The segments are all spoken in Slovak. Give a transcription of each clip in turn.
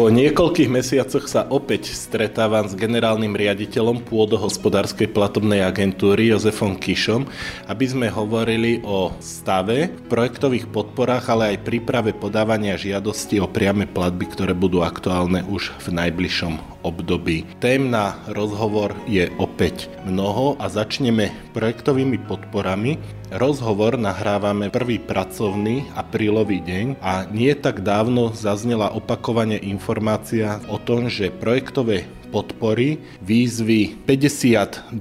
Po niekoľkých mesiacoch sa opäť stretávam s generálnym riaditeľom pôdohospodárskej platobnej agentúry Jozefom Kišom, aby sme hovorili o stave, projektových podporách, ale aj príprave podávania žiadosti o priame platby, ktoré budú aktuálne už v najbližšom období. Tém na rozhovor je opäť mnoho a začneme projektovými podporami, Rozhovor nahrávame prvý pracovný aprílový deň a nie tak dávno zaznela opakovane informácia o tom, že projektové podpory výzvy 52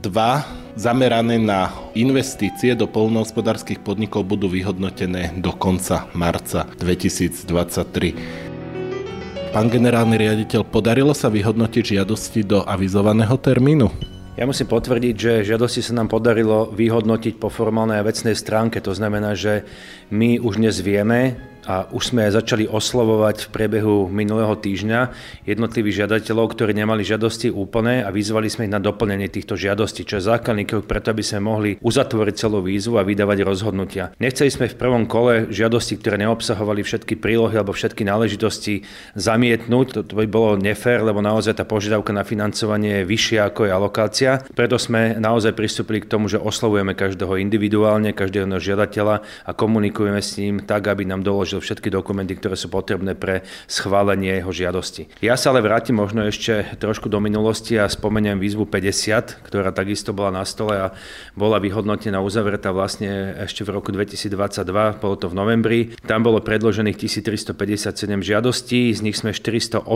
zamerané na investície do polnohospodárskych podnikov budú vyhodnotené do konca marca 2023. Pán generálny riaditeľ, podarilo sa vyhodnotiť žiadosti do avizovaného termínu? Ja musím potvrdiť, že žiadosti sa nám podarilo vyhodnotiť po formálnej a vecnej stránke. To znamená, že my už dnes vieme, a už sme začali oslovovať v priebehu minulého týždňa jednotlivých žiadateľov, ktorí nemali žiadosti úplné a vyzvali sme ich na doplnenie týchto žiadostí, čo je základný krok preto, aby sme mohli uzatvoriť celú výzvu a vydávať rozhodnutia. Nechceli sme v prvom kole žiadosti, ktoré neobsahovali všetky prílohy alebo všetky náležitosti zamietnúť. To by bolo nefér, lebo naozaj tá požiadavka na financovanie je vyššia ako je alokácia. Preto sme naozaj pristúpili k tomu, že oslovujeme každého individuálne, každého žiadateľa a komunikujeme s ním tak, aby nám doložil predložil všetky dokumenty, ktoré sú potrebné pre schválenie jeho žiadosti. Ja sa ale vrátim možno ešte trošku do minulosti a spomeniem výzvu 50, ktorá takisto bola na stole a bola vyhodnotená, uzavretá vlastne ešte v roku 2022, bolo to v novembri. Tam bolo predložených 1357 žiadostí, z nich sme 408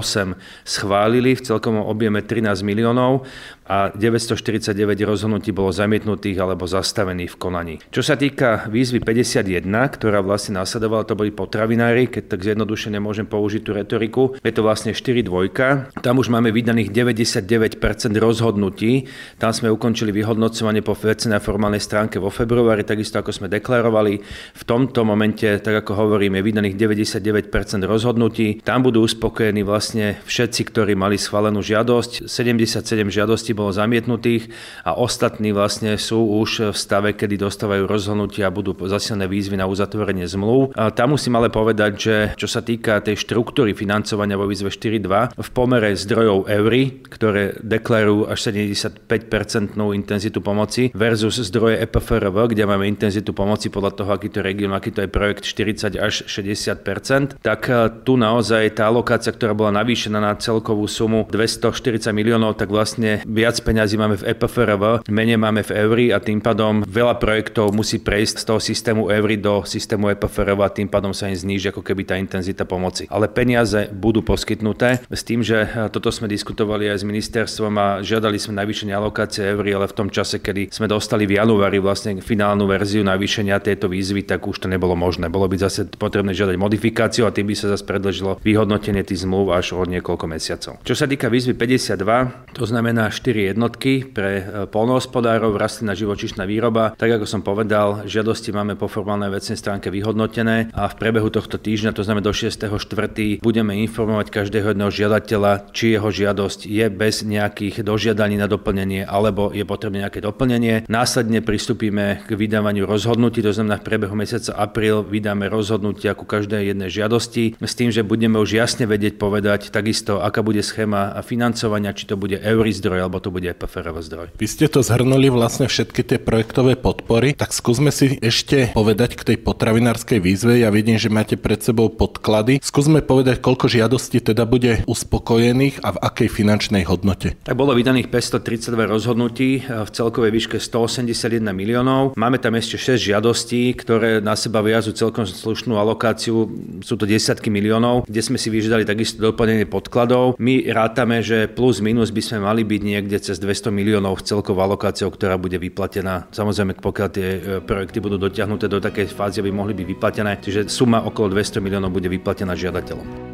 schválili v celkom objeme 13 miliónov a 949 rozhodnutí bolo zamietnutých alebo zastavených v konaní. Čo sa týka výzvy 51, ktorá vlastne následovala, to boli potravinári, keď tak zjednodušene môžem použiť tú retoriku. Je to vlastne 4 dvojka. Tam už máme vydaných 99% rozhodnutí. Tam sme ukončili vyhodnocovanie po vecnej formálnej stránke vo februári, takisto ako sme deklarovali. V tomto momente, tak ako hovorím, je vydaných 99% rozhodnutí. Tam budú uspokojení vlastne všetci, ktorí mali schválenú žiadosť. 77 žiadostí bolo zamietnutých a ostatní vlastne sú už v stave, kedy dostávajú rozhodnutia a budú zasielne výzvy na uzatvorenie zmluv. A tam musím ale povedať, že čo sa týka tej štruktúry financovania vo výzve 4.2, v pomere zdrojov eury, ktoré deklarujú až 75% intenzitu pomoci versus zdroje EPFRV, kde máme intenzitu pomoci podľa toho, aký to je región, aký to je projekt 40 až 60%, tak e, tu naozaj tá alokácia, ktorá bola navýšená na celkovú sumu 240 miliónov, tak vlastne viac peňazí máme v EPFRV, menej máme v Eury a tým pádom veľa projektov musí prejsť z toho systému Eury do systému EPFRV a tým pádom sa im zníži ako keby tá intenzita pomoci. Ale peniaze budú poskytnuté s tým, že toto sme diskutovali aj s ministerstvom a žiadali sme navýšenie alokácie Eury, ale v tom čase, kedy sme dostali v januári vlastne finálnu verziu navýšenia tejto výzvy, tak už to nebolo možné. Bolo by zase potrebné žiadať modifikáciu a tým by sa zase predložilo vyhodnotenie tých zmluv až o niekoľko mesiacov. Čo sa týka výzvy 52, to znamená 4 jednotky pre e, polnohospodárov, rastlina živočišná výroba. Tak ako som povedal, žiadosti máme po formálnej vecnej stránke vyhodnotené a v priebehu tohto týždňa, to znamená do 6.4., budeme informovať každého jedného žiadateľa, či jeho žiadosť je bez nejakých dožiadaní na doplnenie alebo je potrebné nejaké doplnenie. Následne pristúpime k vydávaniu rozhodnutí, to znamená v priebehu mesiaca apríl vydáme rozhodnutia ku každej jednej žiadosti s tým, že budeme už jasne vedieť povedať takisto, aká bude schéma financovania, či to bude eury zdroj alebo to bude PFRV zdroj. Vy ste to zhrnuli vlastne všetky tie projektové podpory, tak skúsme si ešte povedať k tej potravinárskej výzve. Ja vidím, že máte pred sebou podklady. Skúsme povedať, koľko žiadostí teda bude uspokojených a v akej finančnej hodnote. Tak bolo vydaných 532 rozhodnutí v celkovej výške 181 miliónov. Máme tam ešte 6 žiadostí, ktoré na seba viažú celkom slušnú alokáciu. Sú to desiatky miliónov, kde sme si vyžiadali takisto doplnenie podkladov. My rátame, že plus minus by sme mali byť niekde niekde cez 200 miliónov celkovou alokáciou, ktorá bude vyplatená. Samozrejme, pokiaľ tie e, projekty budú dotiahnuté do takej fázy, aby mohli byť vyplatené, čiže suma okolo 200 miliónov bude vyplatená žiadateľom.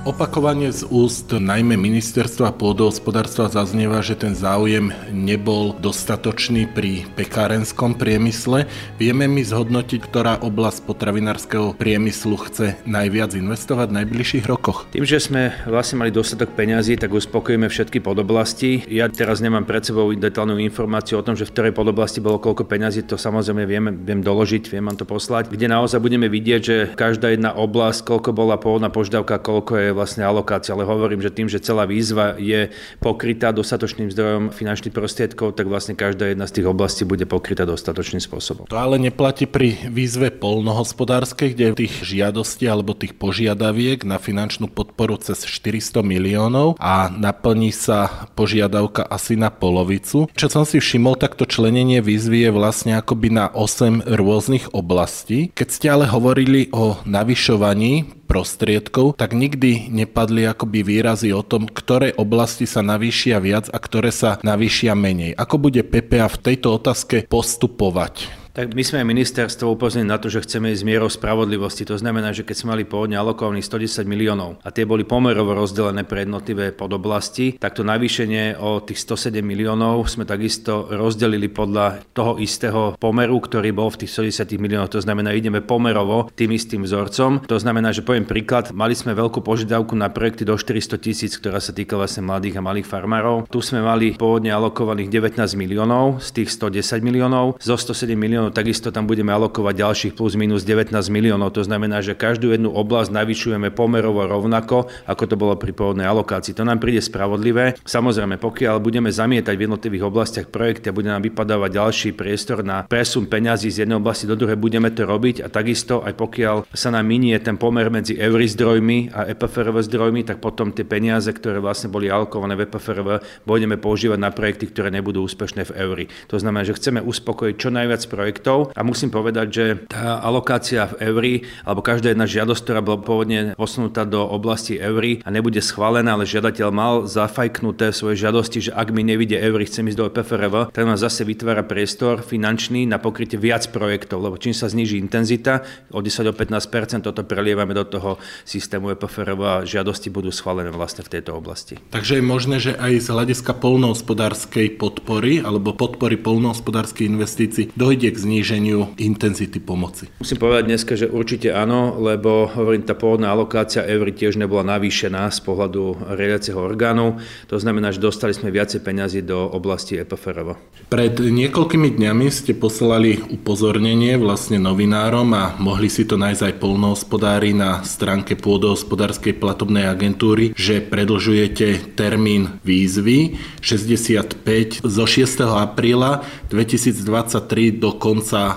Opakovane z úst najmä ministerstva pôdohospodárstva zaznieva, že ten záujem nebol dostatočný pri pekárenskom priemysle. Vieme mi zhodnotiť, ktorá oblasť potravinárskeho priemyslu chce najviac investovať v najbližších rokoch? Tým, že sme vlastne mali dostatok peňazí, tak uspokojíme všetky podoblasti. Ja teraz nemám pred sebou detálnu informáciu o tom, že v ktorej podoblasti bolo koľko peňazí, to samozrejme viem, viem doložiť, viem vám to poslať, kde naozaj budeme vidieť, že každá jedna oblasť, koľko bola pôvodná požiadavka, koľko je vlastne alokácia, ale hovorím, že tým, že celá výzva je pokrytá dostatočným zdrojom finančných prostriedkov, tak vlastne každá jedna z tých oblastí bude pokrytá dostatočným spôsobom. To ale neplatí pri výzve polnohospodárskej, kde tých žiadostí alebo tých požiadaviek na finančnú podporu cez 400 miliónov a naplní sa požiadavka asi na polovicu. Čo som si všimol, tak to členenie výzvy je vlastne akoby na 8 rôznych oblastí. Keď ste ale hovorili o navyšovaní prostriedkov, tak nikdy nepadli akoby výrazy o tom, ktoré oblasti sa navýšia viac a ktoré sa navýšia menej. Ako bude PPA v tejto otázke postupovať? Tak my sme ministerstvo upozornili na to, že chceme ísť mierou spravodlivosti. To znamená, že keď sme mali pôvodne alokovaných 110 miliónov a tie boli pomerovo rozdelené pre jednotlivé podoblasti, tak to navýšenie o tých 107 miliónov sme takisto rozdelili podľa toho istého pomeru, ktorý bol v tých 110 miliónoch. To znamená, ideme pomerovo tým istým vzorcom. To znamená, že poviem príklad, mali sme veľkú požiadavku na projekty do 400 tisíc, ktorá sa týka vlastne mladých a malých farmárov. Tu sme mali pôvodne alokovaných 19 miliónov z tých 110 miliónov. Zo 107 miliónov miliónov, takisto tam budeme alokovať ďalších plus minus 19 miliónov. To znamená, že každú jednu oblasť navyšujeme pomerovo rovnako, ako to bolo pri pôvodnej alokácii. To nám príde spravodlivé. Samozrejme, pokiaľ budeme zamietať v jednotlivých oblastiach projekty a bude nám vypadávať ďalší priestor na presun peňazí z jednej oblasti do druhej, budeme to robiť a takisto aj pokiaľ sa nám minie ten pomer medzi eury zdrojmi a EPFRV zdrojmi, tak potom tie peniaze, ktoré vlastne boli alokované v EPFRV, budeme používať na projekty, ktoré nebudú úspešné v eury. To znamená, že chceme uspokojiť čo najviac projektov projektov a musím povedať, že tá alokácia v Eury, alebo každá jedna žiadosť, ktorá bola pôvodne posunutá do oblasti Eury a nebude schválená, ale žiadateľ mal zafajknuté svoje žiadosti, že ak mi nevidie Eury, chcem ísť do EPFRV, tak nám zase vytvára priestor finančný na pokrytie viac projektov, lebo čím sa zniží intenzita, o 10 do 15% toto prelievame do toho systému EPFRV a žiadosti budú schválené vlastne v tejto oblasti. Takže je možné, že aj z hľadiska polnohospodárskej podpory alebo podpory polnohospodárskej investícií dojde k zníženiu intenzity pomoci. Musím povedať dneska, že určite áno, lebo hovorím, tá pôvodná alokácia eury tiež nebola navýšená z pohľadu riadiaceho orgánu. To znamená, že dostali sme viacej peňazí do oblasti EPFRV. Pred niekoľkými dňami ste poslali upozornenie vlastne novinárom a mohli si to nájsť aj polnohospodári na stránke pôdohospodárskej platobnej agentúry, že predlžujete termín výzvy 65 zo 6. apríla 2023 do konca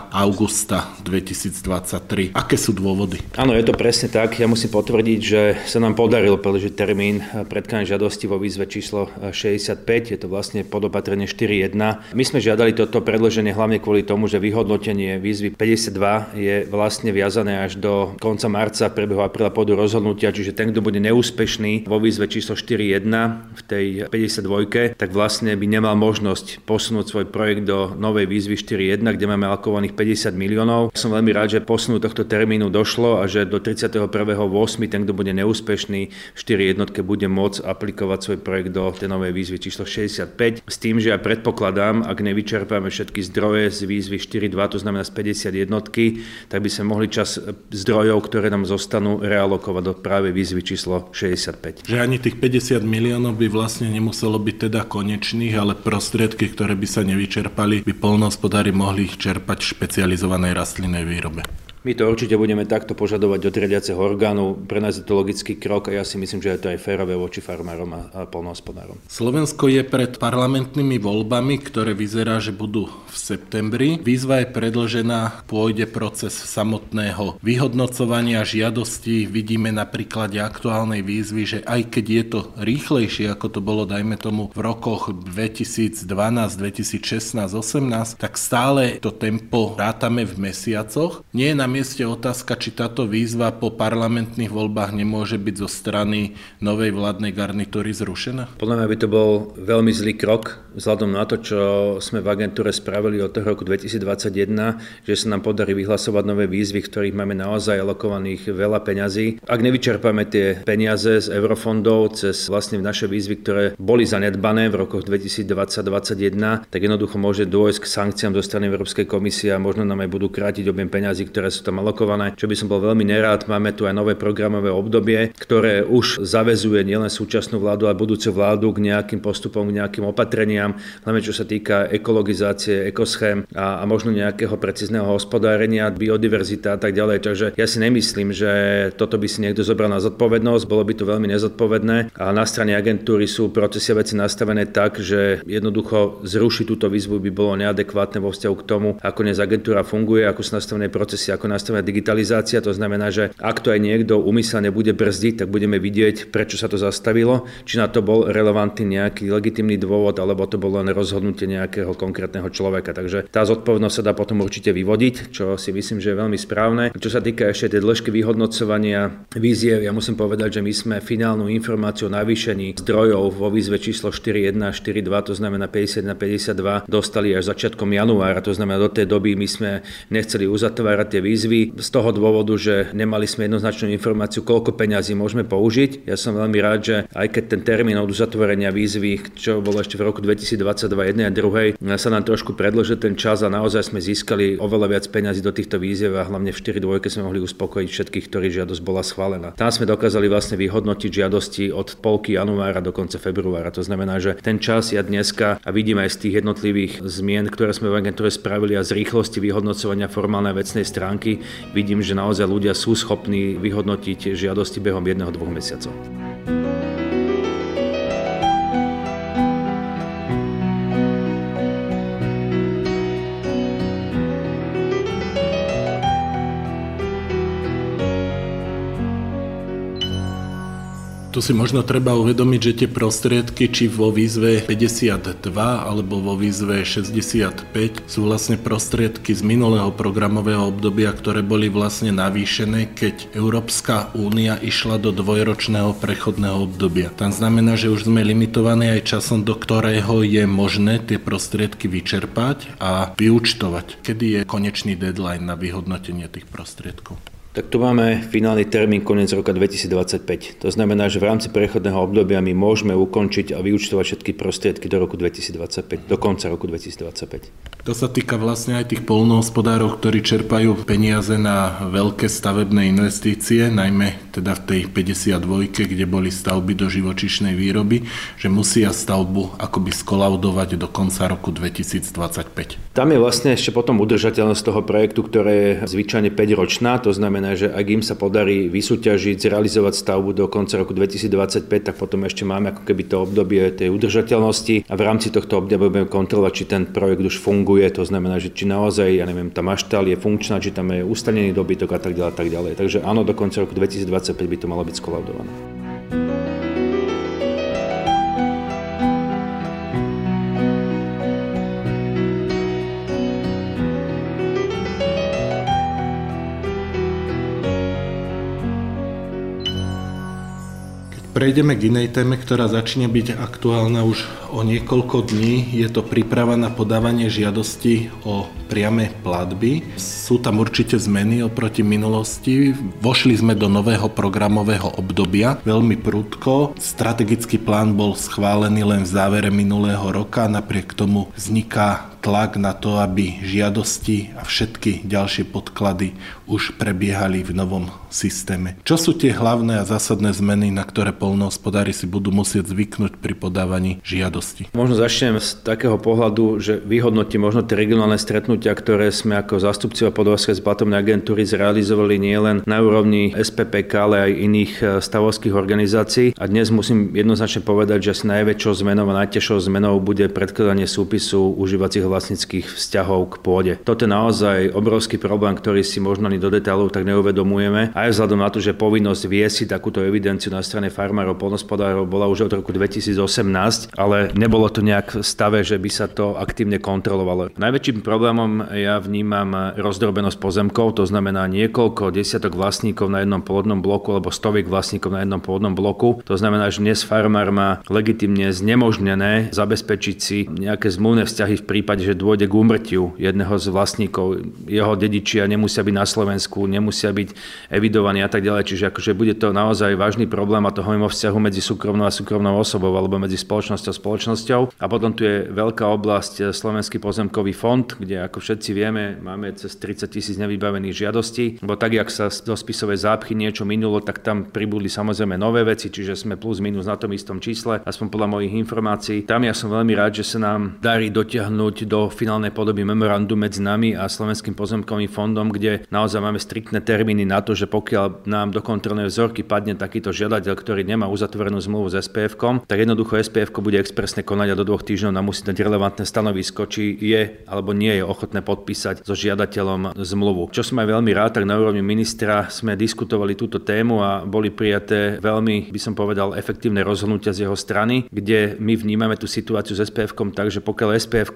augusta 2023. Aké sú dôvody? Áno, je to presne tak. Ja musím potvrdiť, že sa nám podarilo predlžiť termín predkladania žiadosti vo výzve číslo 65. Je to vlastne podopatrenie 4.1. My sme žiadali toto predloženie hlavne kvôli tomu, že vyhodnotenie výzvy 52 je vlastne viazané až do konca marca, priebehu apríla pôjdu rozhodnutia, čiže ten, kto bude neúspešný vo výzve číslo 4.1 v tej 52, tak vlastne by nemal možnosť posunúť svoj projekt do novej výzvy 4.1, kde máme alokovaných 50 miliónov. Som veľmi rád, že posunu tohto termínu došlo a že do 31.8. ten, kto bude neúspešný v 4 jednotke, bude môcť aplikovať svoj projekt do tej novej výzvy číslo 65. S tým, že ja predpokladám, ak nevyčerpáme všetky zdroje z výzvy 4.2, to znamená z 50 jednotky, tak by sme mohli čas zdrojov, ktoré nám zostanú, realokovať do práve výzvy číslo 65. Že ani tých 50 miliónov by vlastne nemuselo byť teda konečných, ale prostriedky, ktoré by sa nevyčerpali, by polnohospodári mohli čerpať v špecializovanej rastlinnej výrobe. My to určite budeme takto požadovať od riadiaceho orgánu. Pre nás je to logický krok a ja si myslím, že je to aj férové voči farmárom a, polnohospodárom. Slovensko je pred parlamentnými voľbami, ktoré vyzerá, že budú v septembri. Výzva je predlžená, pôjde proces samotného vyhodnocovania žiadostí. Vidíme na príklade aktuálnej výzvy, že aj keď je to rýchlejšie, ako to bolo, dajme tomu, v rokoch 2012, 2016, 2018, tak stále to tempo rátame v mesiacoch. Nie je nám mieste otázka, či táto výzva po parlamentných voľbách nemôže byť zo strany novej vládnej garnitúry zrušená? Podľa mňa by to bol veľmi zlý krok vzhľadom na to, čo sme v agentúre spravili od toho roku 2021, že sa nám podarí vyhlasovať nové výzvy, v ktorých máme naozaj alokovaných veľa peňazí. Ak nevyčerpáme tie peniaze z eurofondov cez vlastne naše výzvy, ktoré boli zanedbané v rokoch 2020-2021, tak jednoducho môže dôjsť k sankciám zo strany Európskej komisie a možno nám aj budú krátiť objem peňazí, ktoré sú tam alokované. Čo by som bol veľmi nerád, máme tu aj nové programové obdobie, ktoré už zavezuje nielen súčasnú vládu, ale budúcu vládu k nejakým postupom, k nejakým opatreniam, hlavne čo sa týka ekologizácie, ekoschém a, a možno nejakého precízneho hospodárenia, biodiverzita a tak ďalej. Takže ja si nemyslím, že toto by si niekto zobral na zodpovednosť, bolo by to veľmi nezodpovedné a na strane agentúry sú procesy a veci nastavené tak, že jednoducho zrušiť túto výzvu by bolo neadekvátne vo vzťahu k tomu, ako dnes agentúra funguje, ako sú nastavené procesy, ako nastavená digitalizácia. To znamená, že ak to aj niekto umyselne bude brzdiť, tak budeme vidieť, prečo sa to zastavilo, či na to bol relevantný nejaký legitimný dôvod, alebo to bolo len rozhodnutie nejakého konkrétneho človeka. Takže tá zodpovednosť sa dá potom určite vyvodiť, čo si myslím, že je veľmi správne. Čo sa týka ešte tej dĺžky vyhodnocovania víziev, ja musím povedať, že my sme finálnu informáciu o navýšení zdrojov vo výzve číslo 4.1 a 4.2, to znamená 51 52, dostali až začiatkom januára, to znamená do tej doby my sme nechceli uzatvárať tie výzvy z toho dôvodu, že nemali sme jednoznačnú informáciu, koľko peňazí môžeme použiť. Ja som veľmi rád, že aj keď ten termín od uzatvorenia výzvy, čo bolo ešte v roku 2022 jednej a druhej, sa nám trošku predložil ten čas a naozaj sme získali oveľa viac peňazí do týchto výziev a hlavne v 4 dvojke sme mohli uspokojiť všetkých, ktorí žiadosť bola schválená. Tam sme dokázali vlastne vyhodnotiť žiadosti od polky januára do konca februára. To znamená, že ten čas ja dneska a vidím aj z tých jednotlivých zmien, ktoré sme v agentúre spravili a z rýchlosti vyhodnocovania formálnej vecnej stránky, vidím, že naozaj ľudia sú schopní vyhodnotiť žiadosti behom jedného, dvoch mesiacov. Tu si možno treba uvedomiť, že tie prostriedky, či vo výzve 52 alebo vo výzve 65, sú vlastne prostriedky z minulého programového obdobia, ktoré boli vlastne navýšené, keď Európska únia išla do dvojročného prechodného obdobia. Tam znamená, že už sme limitovaní aj časom, do ktorého je možné tie prostriedky vyčerpať a vyúčtovať. Kedy je konečný deadline na vyhodnotenie tých prostriedkov? Tak tu máme finálny termín koniec roka 2025. To znamená, že v rámci prechodného obdobia my môžeme ukončiť a vyučtovať všetky prostriedky do roku 2025, do konca roku 2025. To sa týka vlastne aj tých polnohospodárov, ktorí čerpajú peniaze na veľké stavebné investície, najmä teda v tej 52, kde boli stavby do živočišnej výroby, že musia stavbu akoby skolaudovať do konca roku 2025. Tam je vlastne ešte potom udržateľnosť toho projektu, ktoré je zvyčajne 5 ročná, to znamená, znamená, že ak im sa podarí vysúťažiť, zrealizovať stavbu do konca roku 2025, tak potom ešte máme ako keby to obdobie tej udržateľnosti a v rámci tohto obdobia budeme kontrolovať, či ten projekt už funguje, to znamená, že či naozaj, ja neviem, tá maštal je funkčná, či tam je ustanený dobytok a tak ďalej, tak ďalej. Takže áno, do konca roku 2025 by to malo byť skolaudované. Prejdeme k inej téme, ktorá začne byť aktuálna už o niekoľko dní. Je to príprava na podávanie žiadosti o priame platby. Sú tam určite zmeny oproti minulosti. Vošli sme do nového programového obdobia veľmi prudko. Strategický plán bol schválený len v závere minulého roka. Napriek tomu vzniká tlak na to, aby žiadosti a všetky ďalšie podklady už prebiehali v novom systéme. Čo sú tie hlavné a zásadné zmeny, na ktoré polnohospodári si budú musieť zvyknúť pri podávaní žiadosti? Možno začnem z takého pohľadu, že vyhodnotím možno tie regionálne stretnutia, ktoré sme ako zástupcovia podovskej zplatovnej agentúry zrealizovali nielen na úrovni SPPK, ale aj iných e, stavovských organizácií. A dnes musím jednoznačne povedať, že asi najväčšou zmenou a najtežšou zmenou bude predkladanie súpisu užívacích vlastnických vzťahov k pôde. Toto je naozaj obrovský problém, ktorý si možno ani do detailov tak neuvedomujeme. Aj vzhľadom na to, že povinnosť viesť si takúto evidenciu na strane farmárov, polnospodárov bola už od roku 2018, ale nebolo to nejak v stave, že by sa to aktívne kontrolovalo. Najväčším problémom ja vnímam rozdrobenosť pozemkov, to znamená niekoľko desiatok vlastníkov na jednom pôvodnom bloku alebo stoviek vlastníkov na jednom pôvodnom bloku. To znamená, že dnes farmár má legitimne znemožnené zabezpečiť si nejaké zmluvné vzťahy v prípade, že dôjde k úmrtiu jedného z vlastníkov. Jeho dedičia nemusia byť na Slovensku, nemusia byť evidovaní a tak ďalej. Čiže akože bude to naozaj vážny problém a to hovorím vzťahu medzi súkromnou a súkromnou osobou alebo medzi spoločnosťou a spoločnosťou. A potom tu je veľká oblasť eh, Slovenský pozemkový fond, kde ako všetci vieme, máme cez 30 tisíc nevybavených žiadostí, lebo tak, jak sa do spisovej zápchy niečo minulo, tak tam pribudli samozrejme nové veci, čiže sme plus minus na tom istom čísle, aspoň podľa mojich informácií. Tam ja som veľmi rád, že sa nám darí dotiahnuť do finálnej podoby memorandu medzi nami a Slovenským pozemkovým fondom, kde naozaj máme striktné termíny na to, že pokiaľ nám do kontrolnej vzorky padne takýto žiadateľ, ktorý nemá uzatvorenú zmluvu s SPF, tak jednoducho SPF bude expresne konať a do dvoch týždňov nám musí dať relevantné stanovisko, či je alebo nie je ochotné podpísať so žiadateľom zmluvu. Čo som aj veľmi rád, tak na úrovni ministra sme diskutovali túto tému a boli prijaté veľmi, by som povedal, efektívne rozhodnutia z jeho strany, kde my vnímame tú situáciu s SPF tak, že pokiaľ SPF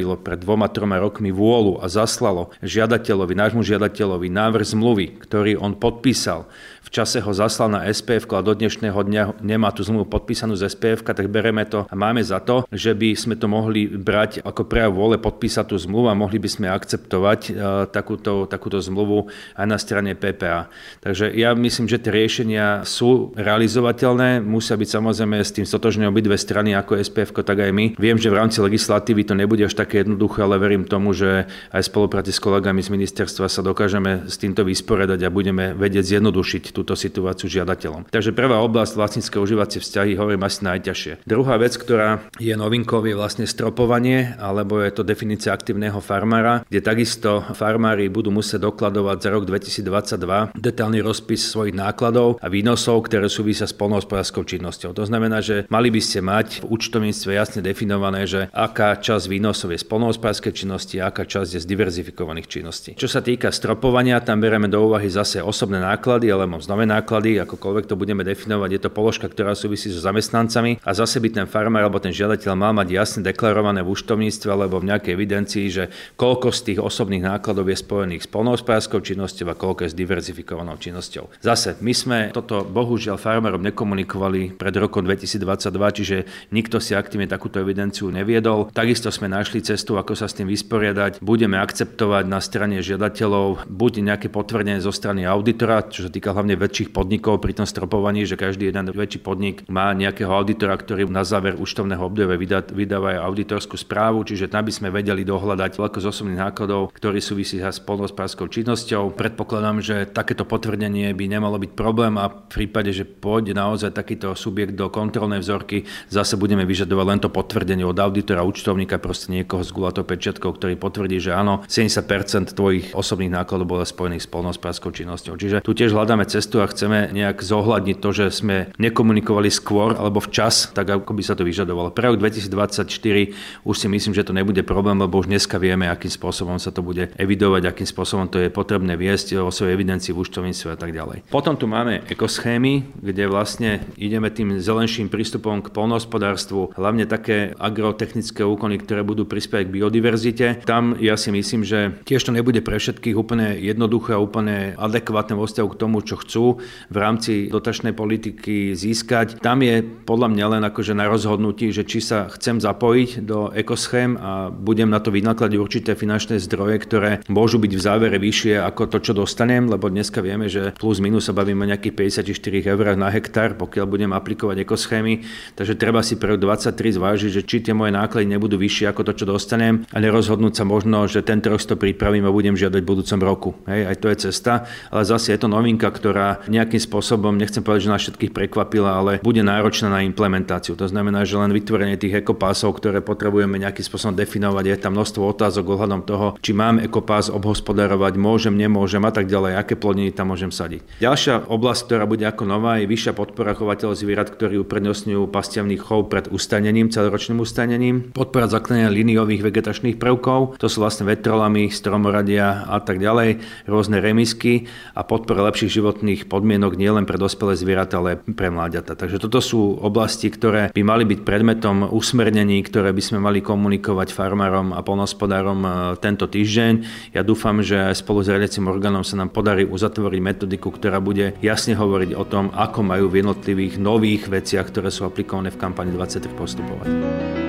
prejavilo pred dvoma, troma rokmi vôľu a zaslalo žiadateľovi, nášmu žiadateľovi návrh zmluvy, ktorý on podpísal, v čase ho zaslal na SPF a do dnešného dňa nemá tú zmluvu podpísanú z SPF, tak bereme to a máme za to, že by sme to mohli brať ako prejav vôle podpísať tú zmluvu a mohli by sme akceptovať uh, takúto, takúto zmluvu aj na strane PPA. Takže ja myslím, že tie riešenia sú realizovateľné, musia byť samozrejme s tým stotožné obidve strany ako SPF, tak aj my. Viem, že v rámci legislatívy to nebude až také jednoduché, ale verím tomu, že aj spolupráci s kolegami z ministerstva sa dokážeme s týmto vysporiadať a budeme vedieť zjednodušiť túto situáciu žiadateľom. Takže prvá oblasť vlastnícke užívacie vzťahy hovorím asi najťažšie. Druhá vec, ktorá je novinkou, je vlastne stropovanie, alebo je to definícia aktívneho farmára, kde takisto farmári budú musieť dokladovať za rok 2022 detailný rozpis svojich nákladov a výnosov, ktoré súvisia s polnohospodárskou činnosťou. To znamená, že mali by ste mať v účtovníctve jasne definované, že aká časť výnosov je z polnohospodárskej činnosti a aká časť je z diverzifikovaných činností. Čo sa týka stropovania, tam bereme do úvahy zase osobné náklady alebo mzdové náklady, akokoľvek to budeme definovať, je to položka, ktorá súvisí so zamestnancami a zase by ten farmár alebo ten žiadateľ mal mať jasne deklarované v účtovníctve alebo v nejakej evidencii, že koľko z tých osobných nákladov je spojených s polnohospodárskou činnosťou a koľko je s diverzifikovanou činnosťou. Zase, my sme toto bohužiaľ farmárom nekomunikovali pred rokom 2022, čiže nikto si aktívne takúto evidenciu neviedol. Takisto sme našli cestu, ako sa s tým vysporiadať. Budeme akceptovať na strane žiadateľov buď nejaké potvrdenie zo strany auditora, čo sa týka hlavne hlavne väčších podnikov pri tom stropovaní, že každý jeden väčší podnik má nejakého auditora, ktorý na záver účtovného obdobia vydá, vydáva aj auditorskú správu, čiže tam by sme vedeli dohľadať veľko z osobných nákladov, ktorý súvisí s polnohospodárskou činnosťou. Predpokladám, že takéto potvrdenie by nemalo byť problém a v prípade, že pôjde naozaj takýto subjekt do kontrolnej vzorky, zase budeme vyžadovať len to potvrdenie od auditora, účtovníka, proste niekoho s gulatou pečiatkou, ktorý potvrdí, že áno, 70% tvojich osobných nákladov bolo spojených s polnohospodárskou činnosťou. Čiže tu tiež hľadáme cestu a chceme nejak zohľadniť to, že sme nekomunikovali skôr alebo včas, tak ako by sa to vyžadovalo. Pre rok 2024 už si myslím, že to nebude problém, lebo už dneska vieme, akým spôsobom sa to bude evidovať, akým spôsobom to je potrebné viesť o svojej evidencii v účtovníctve a tak ďalej. Potom tu máme ekoschémy, kde vlastne ideme tým zelenším prístupom k polnohospodárstvu, hlavne také agrotechnické úkony, ktoré budú prispievať k biodiverzite. Tam ja si myslím, že tiež to nebude pre všetkých úplne jednoduché a úplne adekvátne vo k tomu, čo chcú chcú v rámci dotačnej politiky získať. Tam je podľa mňa len akože na rozhodnutí, že či sa chcem zapojiť do ekoschém a budem na to vynakladať určité finančné zdroje, ktoré môžu byť v závere vyššie ako to, čo dostanem, lebo dneska vieme, že plus minus sa bavíme o nejakých 54 eur na hektár, pokiaľ budem aplikovať ekoschémy. Takže treba si pre 23 zvážiť, že či tie moje náklady nebudú vyššie ako to, čo dostanem a nerozhodnúť sa možno, že ten rok to pripravím a budem žiadať v budúcom roku. Hej, aj to je cesta, ale zase je to novinka, ktorá ktorá nejakým spôsobom, nechcem povedať, že nás všetkých prekvapila, ale bude náročná na implementáciu. To znamená, že len vytvorenie tých ekopásov, ktoré potrebujeme nejakým spôsobom definovať, je tam množstvo otázok ohľadom toho, či mám ekopás obhospodarovať, môžem, nemôžem a tak ďalej, aké plodiny tam môžem sadiť. Ďalšia oblasť, ktorá bude ako nová, je vyššia podpora chovateľov zvierat, ktorí uprednostňujú pastevný chov pred ustanením, celoročným ustanením, podpora zakladania liniových vegetačných prvkov, to sú vlastne vetrolami, stromoradia a tak ďalej, rôzne remisky a podpora lepších životných životných podmienok nielen pre dospelé zvieratá, ale pre mláďata. Takže toto sú oblasti, ktoré by mali byť predmetom usmernení, ktoré by sme mali komunikovať farmárom a polnospodárom e, tento týždeň. Ja dúfam, že spolu s riadiacim orgánom sa nám podarí uzatvoriť metodiku, ktorá bude jasne hovoriť o tom, ako majú v jednotlivých nových veciach, ktoré sú aplikované v kampani 23 postupovať.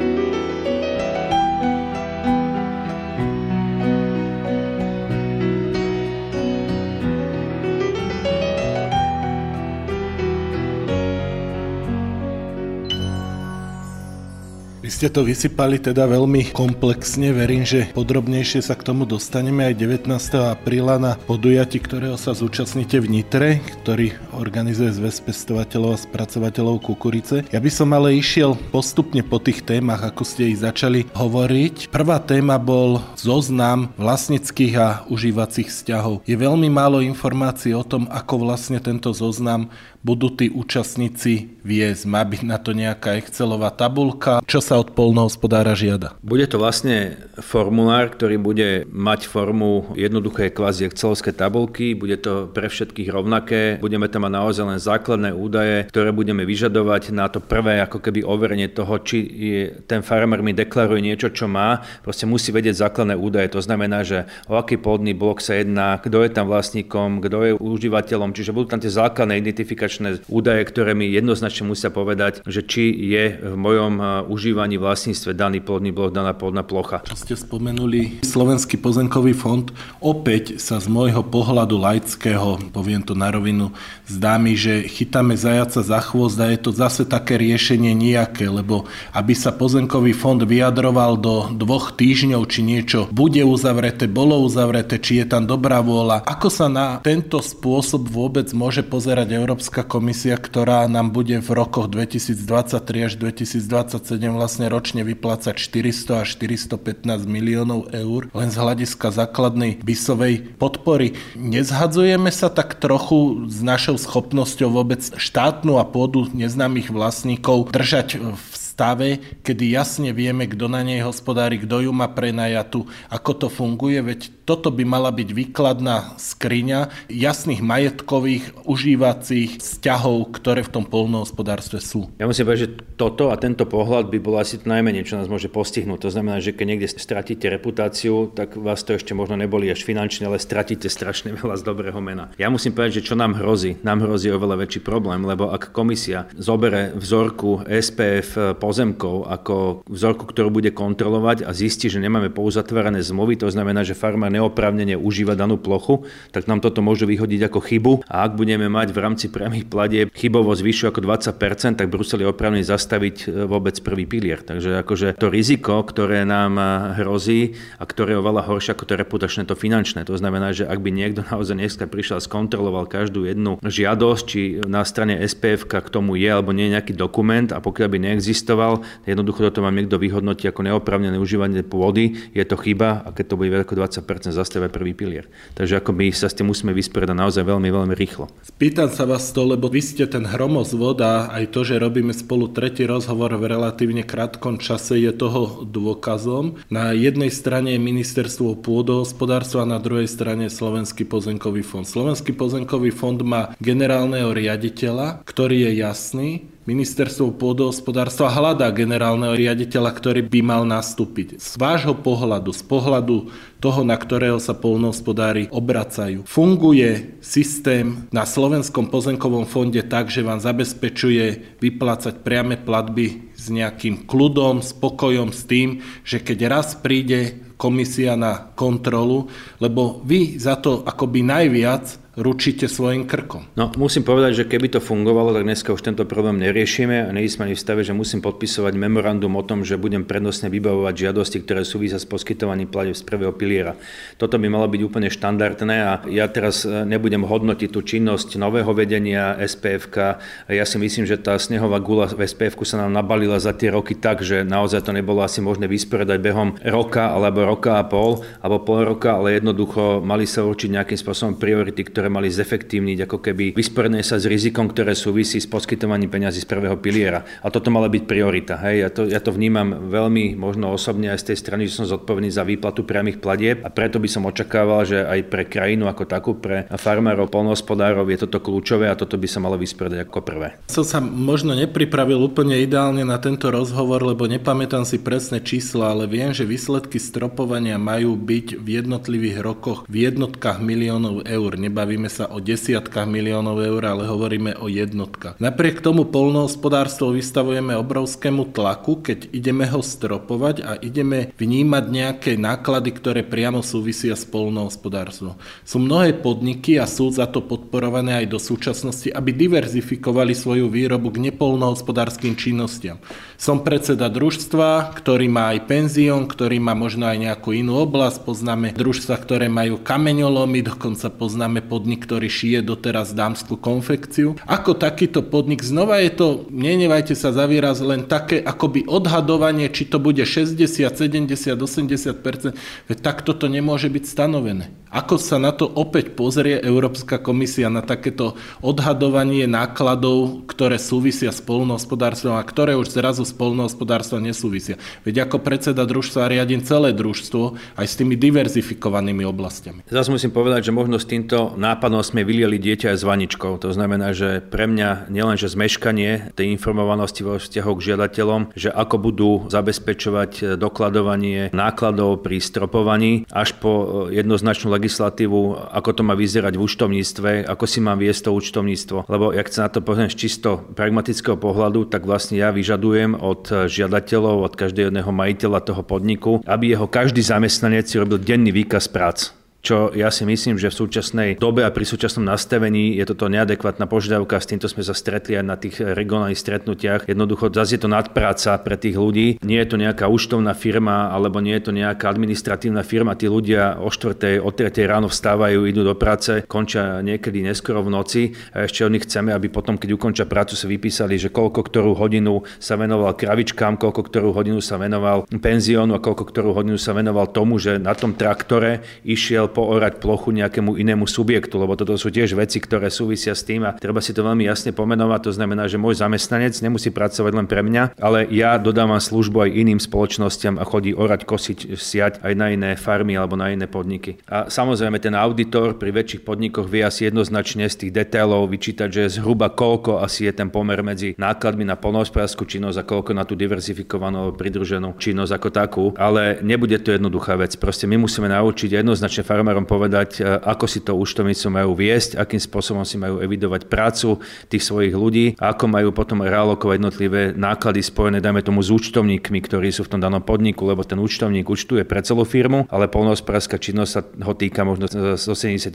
Ste to vysypali teda veľmi komplexne, verím, že podrobnejšie sa k tomu dostaneme aj 19. apríla na podujati, ktorého sa zúčastníte v Nitre, ktorý organizuje zväz pestovateľov a spracovateľov kukurice. Ja by som ale išiel postupne po tých témach, ako ste ich začali hovoriť. Prvá téma bol zoznam vlastnických a užívacích vzťahov. Je veľmi málo informácií o tom, ako vlastne tento zoznam budú tí účastníci viesť. Má byť na to nejaká Excelová tabulka, čo sa od polnohospodára žiada? Bude to vlastne formulár, ktorý bude mať formu jednoduché kvázi Excelovské tabulky, bude to pre všetkých rovnaké, budeme tam mať naozaj len základné údaje, ktoré budeme vyžadovať na to prvé ako keby overenie toho, či je, ten farmer mi deklaruje niečo, čo má, proste musí vedieť základné údaje. To znamená, že o aký pôdny blok sa jedná, kto je tam vlastníkom, kto je užívateľom, čiže budú tam tie základné identifikačné identifikačné údaje, ktoré mi jednoznačne musia povedať, že či je v mojom e, užívaní vlastníctve daný plodný blok, daná plodná plocha. Čo ste spomenuli, Slovenský pozemkový fond, opäť sa z môjho pohľadu laického, poviem to na rovinu, zdá mi, že chytáme zajaca za chvost a je to zase také riešenie nejaké, lebo aby sa pozemkový fond vyjadroval do dvoch týždňov, či niečo bude uzavreté, bolo uzavreté, či je tam dobrá vôľa. Ako sa na tento spôsob vôbec môže pozerať Európska Európska komisia, ktorá nám bude v rokoch 2023 až 2027 vlastne ročne vyplácať 400 až 415 miliónov eur len z hľadiska základnej bisovej podpory. Nezhadzujeme sa tak trochu s našou schopnosťou vôbec štátnu a pôdu neznámych vlastníkov držať v stave, kedy jasne vieme, kto na nej hospodári, kto ju má prenajatú, ako to funguje, veď toto by mala byť výkladná skriňa jasných majetkových užívacích vzťahov, ktoré v tom polnohospodárstve sú. Ja musím povedať, že toto a tento pohľad by bolo asi najmenej, čo nás môže postihnúť. To znamená, že keď niekde stratíte reputáciu, tak vás to ešte možno neboli až finančne, ale stratíte strašne veľa z dobrého mena. Ja musím povedať, že čo nám hrozí? Nám hrozí oveľa väčší problém, lebo ak komisia zobere vzorku SPF pozemkov ako vzorku, ktorú bude kontrolovať a zistí, že nemáme pouzatvárané zmluvy, to znamená, že farma neoprávnene užíva danú plochu, tak nám toto môže vyhodiť ako chybu a ak budeme mať v rámci priamých platieb chybovosť vyššiu ako 20%, tak Brusel je oprávnený zastaviť e, vôbec prvý pilier. Takže akože to riziko, ktoré nám e, hrozí a ktoré je oveľa horšie ako to reputačné, to finančné. To znamená, že ak by niekto naozaj dneska prišiel a skontroloval každú jednu žiadosť, či na strane SPF k tomu je alebo nie nejaký dokument a pokiaľ by neexistoval, investoval, jednoducho toto mám niekto vyhodnotí ako neoprávnené užívanie pôdy, je to chyba a keď to bude viac ako 20%, zastavia prvý pilier. Takže ako my sa s tým musíme vysporiadať naozaj veľmi, veľmi rýchlo. Spýtam sa vás to, lebo vy ste ten hromozvod a aj to, že robíme spolu tretí rozhovor v relatívne krátkom čase je toho dôkazom. Na jednej strane je ministerstvo pôdohospodárstva, na druhej strane Slovenský pozemkový fond. Slovenský pozemkový fond má generálneho riaditeľa, ktorý je jasný, Ministerstvo pôdohospodárstva hľadá generálneho riaditeľa, ktorý by mal nastúpiť. Z vášho pohľadu, z pohľadu toho, na ktorého sa polnohospodári obracajú. Funguje systém na Slovenskom pozemkovom fonde tak, že vám zabezpečuje vyplácať priame platby s nejakým kľudom, spokojom s tým, že keď raz príde komisia na kontrolu, lebo vy za to akoby najviac ručíte svojim krkom. No, musím povedať, že keby to fungovalo, tak dneska už tento problém neriešime a nie sme ani v stave, že musím podpisovať memorandum o tom, že budem prednostne vybavovať žiadosti, ktoré súvisia s poskytovaním platieb z prvého piliera. Toto by malo byť úplne štandardné a ja teraz e, nebudem hodnotiť tú činnosť nového vedenia SPFK. Ja si myslím, že tá snehová gula v SPF sa nám nabalila za tie roky tak, že naozaj to nebolo asi možné vysporiadať behom roka alebo roka a pol alebo pol roka, ale jednoducho mali sa určiť nejakým spôsobom priority, ktoré ktoré mali zefektívniť, ako keby vysporené sa s rizikom, ktoré súvisí s poskytovaním peňazí z prvého piliera. A toto mala byť priorita. Hej. Ja, to, ja to vnímam veľmi možno osobne aj z tej strany, že som zodpovedný za výplatu priamých platieb a preto by som očakával, že aj pre krajinu ako takú, pre farmárov, polnohospodárov je toto kľúčové a toto by sa malo vysporiadať ako prvé. Som sa možno nepripravil úplne ideálne na tento rozhovor, lebo nepamätám si presné čísla, ale viem, že výsledky stropovania majú byť v jednotlivých rokoch v jednotkách miliónov eur. Nebavíme sa o desiatkách miliónov eur, ale hovoríme o jednotkách. Napriek tomu polnohospodárstvo vystavujeme obrovskému tlaku, keď ideme ho stropovať a ideme vnímať nejaké náklady, ktoré priamo súvisia s polnohospodárstvom. Sú mnohé podniky a sú za to podporované aj do súčasnosti, aby diverzifikovali svoju výrobu k nepolnohospodárským činnostiam. Som predseda družstva, ktorý má aj penzión, ktorý má možno aj nejakú inú oblasť. Poznáme družstva, ktoré majú kameňolomy, dokonca poznáme podnik, ktorý šije doteraz dámskú konfekciu. Ako takýto podnik, znova je to, nenevajte sa za výraz, len také akoby odhadovanie, či to bude 60, 70, 80 veď takto to nemôže byť stanovené. Ako sa na to opäť pozrie Európska komisia na takéto odhadovanie nákladov, ktoré súvisia s polnohospodárstvom a ktoré už zrazu s polnohospodárstvom nesúvisia. Veď ako predseda družstva riadím celé družstvo aj s tými diverzifikovanými oblastiami. Zas musím povedať, že možno s týmto nápadom sme vylieli dieťa aj s vaničkou. To znamená, že pre mňa nielenže zmeškanie tej informovanosti vo vzťahu k žiadateľom, že ako budú zabezpečovať dokladovanie nákladov pri stropovaní až po jednoznačnú legislatívu, ako to má vyzerať v účtovníctve, ako si mám viesť to účtovníctvo. Lebo ak sa na to pozriem z čisto pragmatického pohľadu, tak vlastne ja vyžadujem od žiadateľov, od každého jedného majiteľa toho podniku, aby jeho každý zamestnanec si robil denný výkaz prác čo ja si myslím, že v súčasnej dobe a pri súčasnom nastavení je toto neadekvátna požiadavka. S týmto sme sa stretli aj na tých regionálnych stretnutiach. Jednoducho zase je to nadpráca pre tých ľudí. Nie je to nejaká účtovná firma alebo nie je to nejaká administratívna firma. Tí ľudia o 4. o 3. ráno vstávajú, idú do práce, končia niekedy neskoro v noci a ešte od nich chceme, aby potom, keď ukončia prácu, sa vypísali, že koľko ktorú hodinu sa venoval kravičkám, koľko ktorú hodinu sa venoval penziónu a koľko ktorú hodinu sa venoval tomu, že na tom traktore išiel poorať plochu nejakému inému subjektu, lebo toto sú tiež veci, ktoré súvisia s tým a treba si to veľmi jasne pomenovať. To znamená, že môj zamestnanec nemusí pracovať len pre mňa, ale ja dodávam službu aj iným spoločnosťam a chodí orať, kosiť, siať aj na iné farmy alebo na iné podniky. A samozrejme ten auditor pri väčších podnikoch vie asi jednoznačne z tých detailov vyčítať, že zhruba koľko asi je ten pomer medzi nákladmi na polnohospodárskú činnosť a koľko na tú diverzifikovanú pridruženú činnosť ako takú, ale nebude to jednoduchá vec. Proste my musíme naučiť jednoznačne farmárom povedať, e, ako si to účtovníctvo majú viesť, akým spôsobom si majú evidovať prácu tých svojich ľudí ako majú potom realokovať jednotlivé náklady spojené, dajme tomu, s účtovníkmi, ktorí sú v tom danom podniku, lebo ten účtovník účtuje pre celú firmu, ale polnohospodárska činnosť sa ho týka možno z 80%.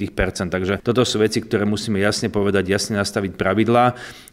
Takže toto sú veci, ktoré musíme jasne povedať, jasne nastaviť pravidlá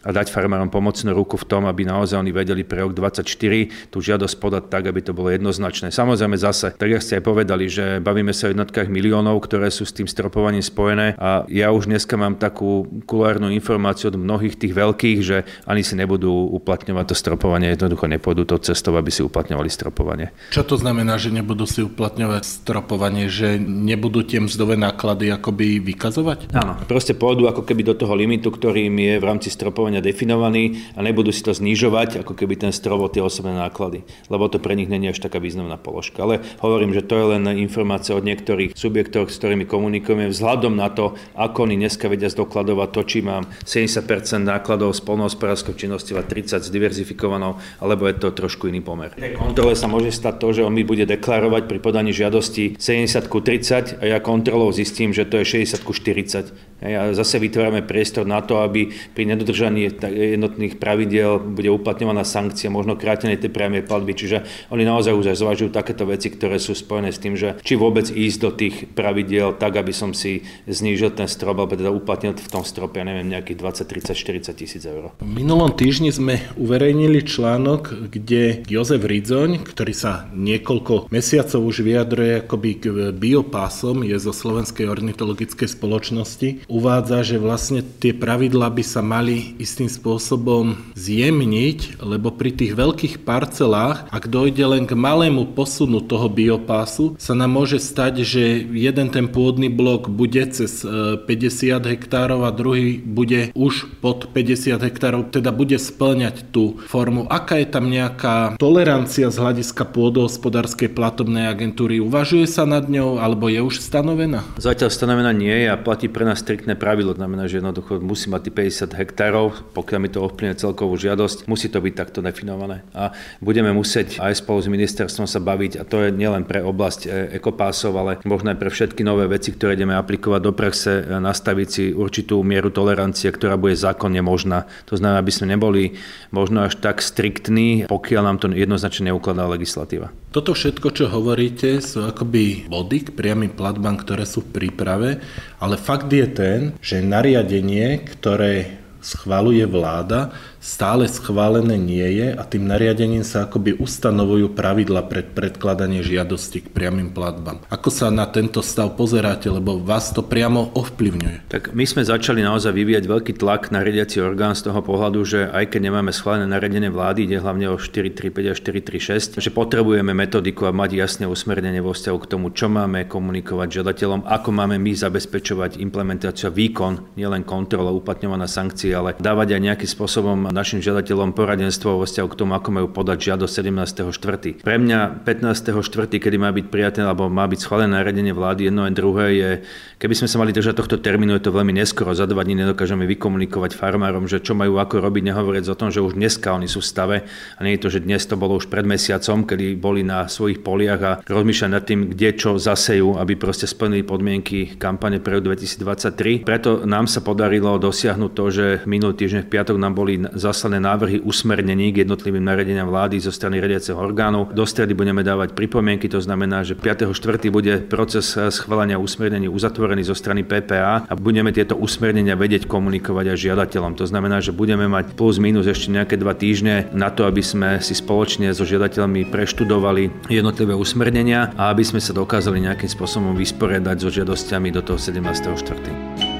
a dať farmárom pomocnú ruku v tom, aby naozaj oni vedeli pre rok 2024 tú žiadosť podať tak, aby to bolo jednoznačné. Samozrejme zase, tak jak ste aj povedali, že bavíme sa o jednotkách miliónov miliónov, ktoré sú s tým stropovaním spojené a ja už dneska mám takú kulárnu informáciu od mnohých tých veľkých, že ani si nebudú uplatňovať to stropovanie, jednoducho nepôjdu to cestou, aby si uplatňovali stropovanie. Čo to znamená, že nebudú si uplatňovať stropovanie, že nebudú tie mzdové náklady akoby vykazovať? Áno, proste pôjdu ako keby do toho limitu, ktorým je v rámci stropovania definovaný a nebudú si to znižovať, ako keby ten strop tie osobné náklady, lebo to pre nich není až taká významná položka. Ale hovorím, že to je len informácia od niektorých subjektov, subjektov, s ktorými komunikujeme, vzhľadom na to, ako oni dneska vedia zdokladovať to, či mám 70% nákladov z polnohospodárskou činnosti a 30 s diverzifikovanou, alebo je to trošku iný pomer. V kontrole sa môže stať to, že on mi bude deklarovať pri podaní žiadosti 70 ku 30 a ja kontrolou zistím, že to je 60 ku 40. A zase vytvárame priestor na to, aby pri nedodržaní jednotných pravidiel bude uplatňovaná sankcia, možno krátenie tej priamej platby. Čiže oni naozaj už zvažujú takéto veci, ktoré sú spojené s tým, že či vôbec ísť do tých pravidiel tak, aby som si znížil ten strop, alebo teda uplatnil v tom strope, ja neviem, nejakých 20, 30, 40 tisíc eur. V minulom týždni sme uverejnili článok, kde Jozef Ridzoň, ktorý sa niekoľko mesiacov už vyjadruje akoby k biopásom, je zo Slovenskej ornitologickej spoločnosti, uvádza, že vlastne tie pravidlá by sa mali istým spôsobom zjemniť, lebo pri tých veľkých parcelách, ak dojde len k malému posunu toho biopásu, sa nám môže stať, že jeden ten pôdny blok bude cez 50 e, hektárov a druhý bude už pod 50 hektárov, teda bude splňať tú formu. Aká je tam nejaká tolerancia z hľadiska pôdohospodárskej platobnej agentúry? Uvažuje sa nad ňou alebo je už stanovená? Zatiaľ stanovená nie je a platí pre nás striktné pravidlo. Znamená, že jednoducho musí mať 50 hektárov, pokiaľ mi to ovplyvne celkovú žiadosť, musí to byť takto definované. A budeme musieť aj spolu s ministerstvom sa baviť, a to je nielen pre oblasť e, ekopásov, ale možno aj pre všetky nové veci, ktoré ideme aplikovať do praxe, e, nastaviť si určitú mieru tolerancie, ktorá bude zákonne možná. To znamená, aby sme neboli možno až tak striktní, pokiaľ nám to jednoznačne neukladá legislatíva. Toto všetko, čo hovoríte, sú akoby body k priamým platbám, ktoré sú v príprave, ale fakt je ten, že nariadenie, ktoré schvaluje vláda, stále schválené nie je a tým nariadením sa akoby ustanovujú pravidla pred predkladanie žiadosti k priamým platbám. Ako sa na tento stav pozeráte, lebo vás to priamo ovplyvňuje? Tak my sme začali naozaj vyvíjať veľký tlak na riadiaci orgán z toho pohľadu, že aj keď nemáme schválené nariadenie vlády, ide hlavne o 435 a 436, že potrebujeme metodiku a mať jasné usmernenie vo vzťahu k tomu, čo máme komunikovať žiadateľom, ako máme my zabezpečovať implementáciu a výkon, nielen kontrola uplatňovaná sankcie, ale dávať aj nejakým spôsobom našim žiadateľom poradenstvo vo vzťahu k tomu, ako majú podať žiadosť 17.4. Pre mňa 15.4., kedy má byť prijaté alebo má byť schválené nariadenie vlády, jedno a druhé je, keby sme sa mali držať tohto termínu, je to veľmi neskoro, za dva dní nedokážeme vykomunikovať farmárom, že čo majú ako robiť, nehovoriť o tom, že už dneska oni sú v stave a nie je to, že dnes to bolo už pred mesiacom, kedy boli na svojich poliach a rozmýšľať nad tým, kde čo zasejú, aby proste splnili podmienky kampane pre 2023. Preto nám sa podarilo dosiahnuť to, že minulý týždeň v piatok nám boli zaslané návrhy usmernení k jednotlivým nariadeniam vlády zo strany riadiaceho orgánu. Do stredy budeme dávať pripomienky, to znamená, že 5.4. bude proces schválenia usmernení uzatvorený zo strany PPA a budeme tieto usmernenia vedieť komunikovať aj žiadateľom. To znamená, že budeme mať plus minus ešte nejaké dva týždne na to, aby sme si spoločne so žiadateľmi preštudovali jednotlivé usmernenia a aby sme sa dokázali nejakým spôsobom vysporiadať so žiadosťami do toho 17.4.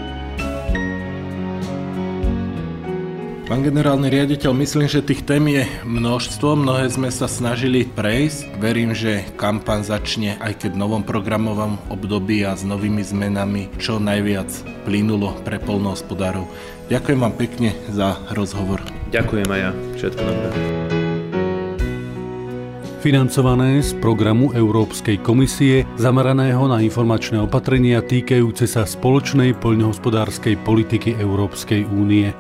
Pán generálny riaditeľ, myslím, že tých tém je množstvo, mnohé sme sa snažili prejsť. Verím, že kampaň začne aj keď v novom programovom období a s novými zmenami čo najviac plynulo pre polnohospodárov. Ďakujem vám pekne za rozhovor. Ďakujem aj ja. Všetko dobré. Financované z programu Európskej komisie zameraného na informačné opatrenia týkajúce sa spoločnej poľnohospodárskej politiky Európskej únie.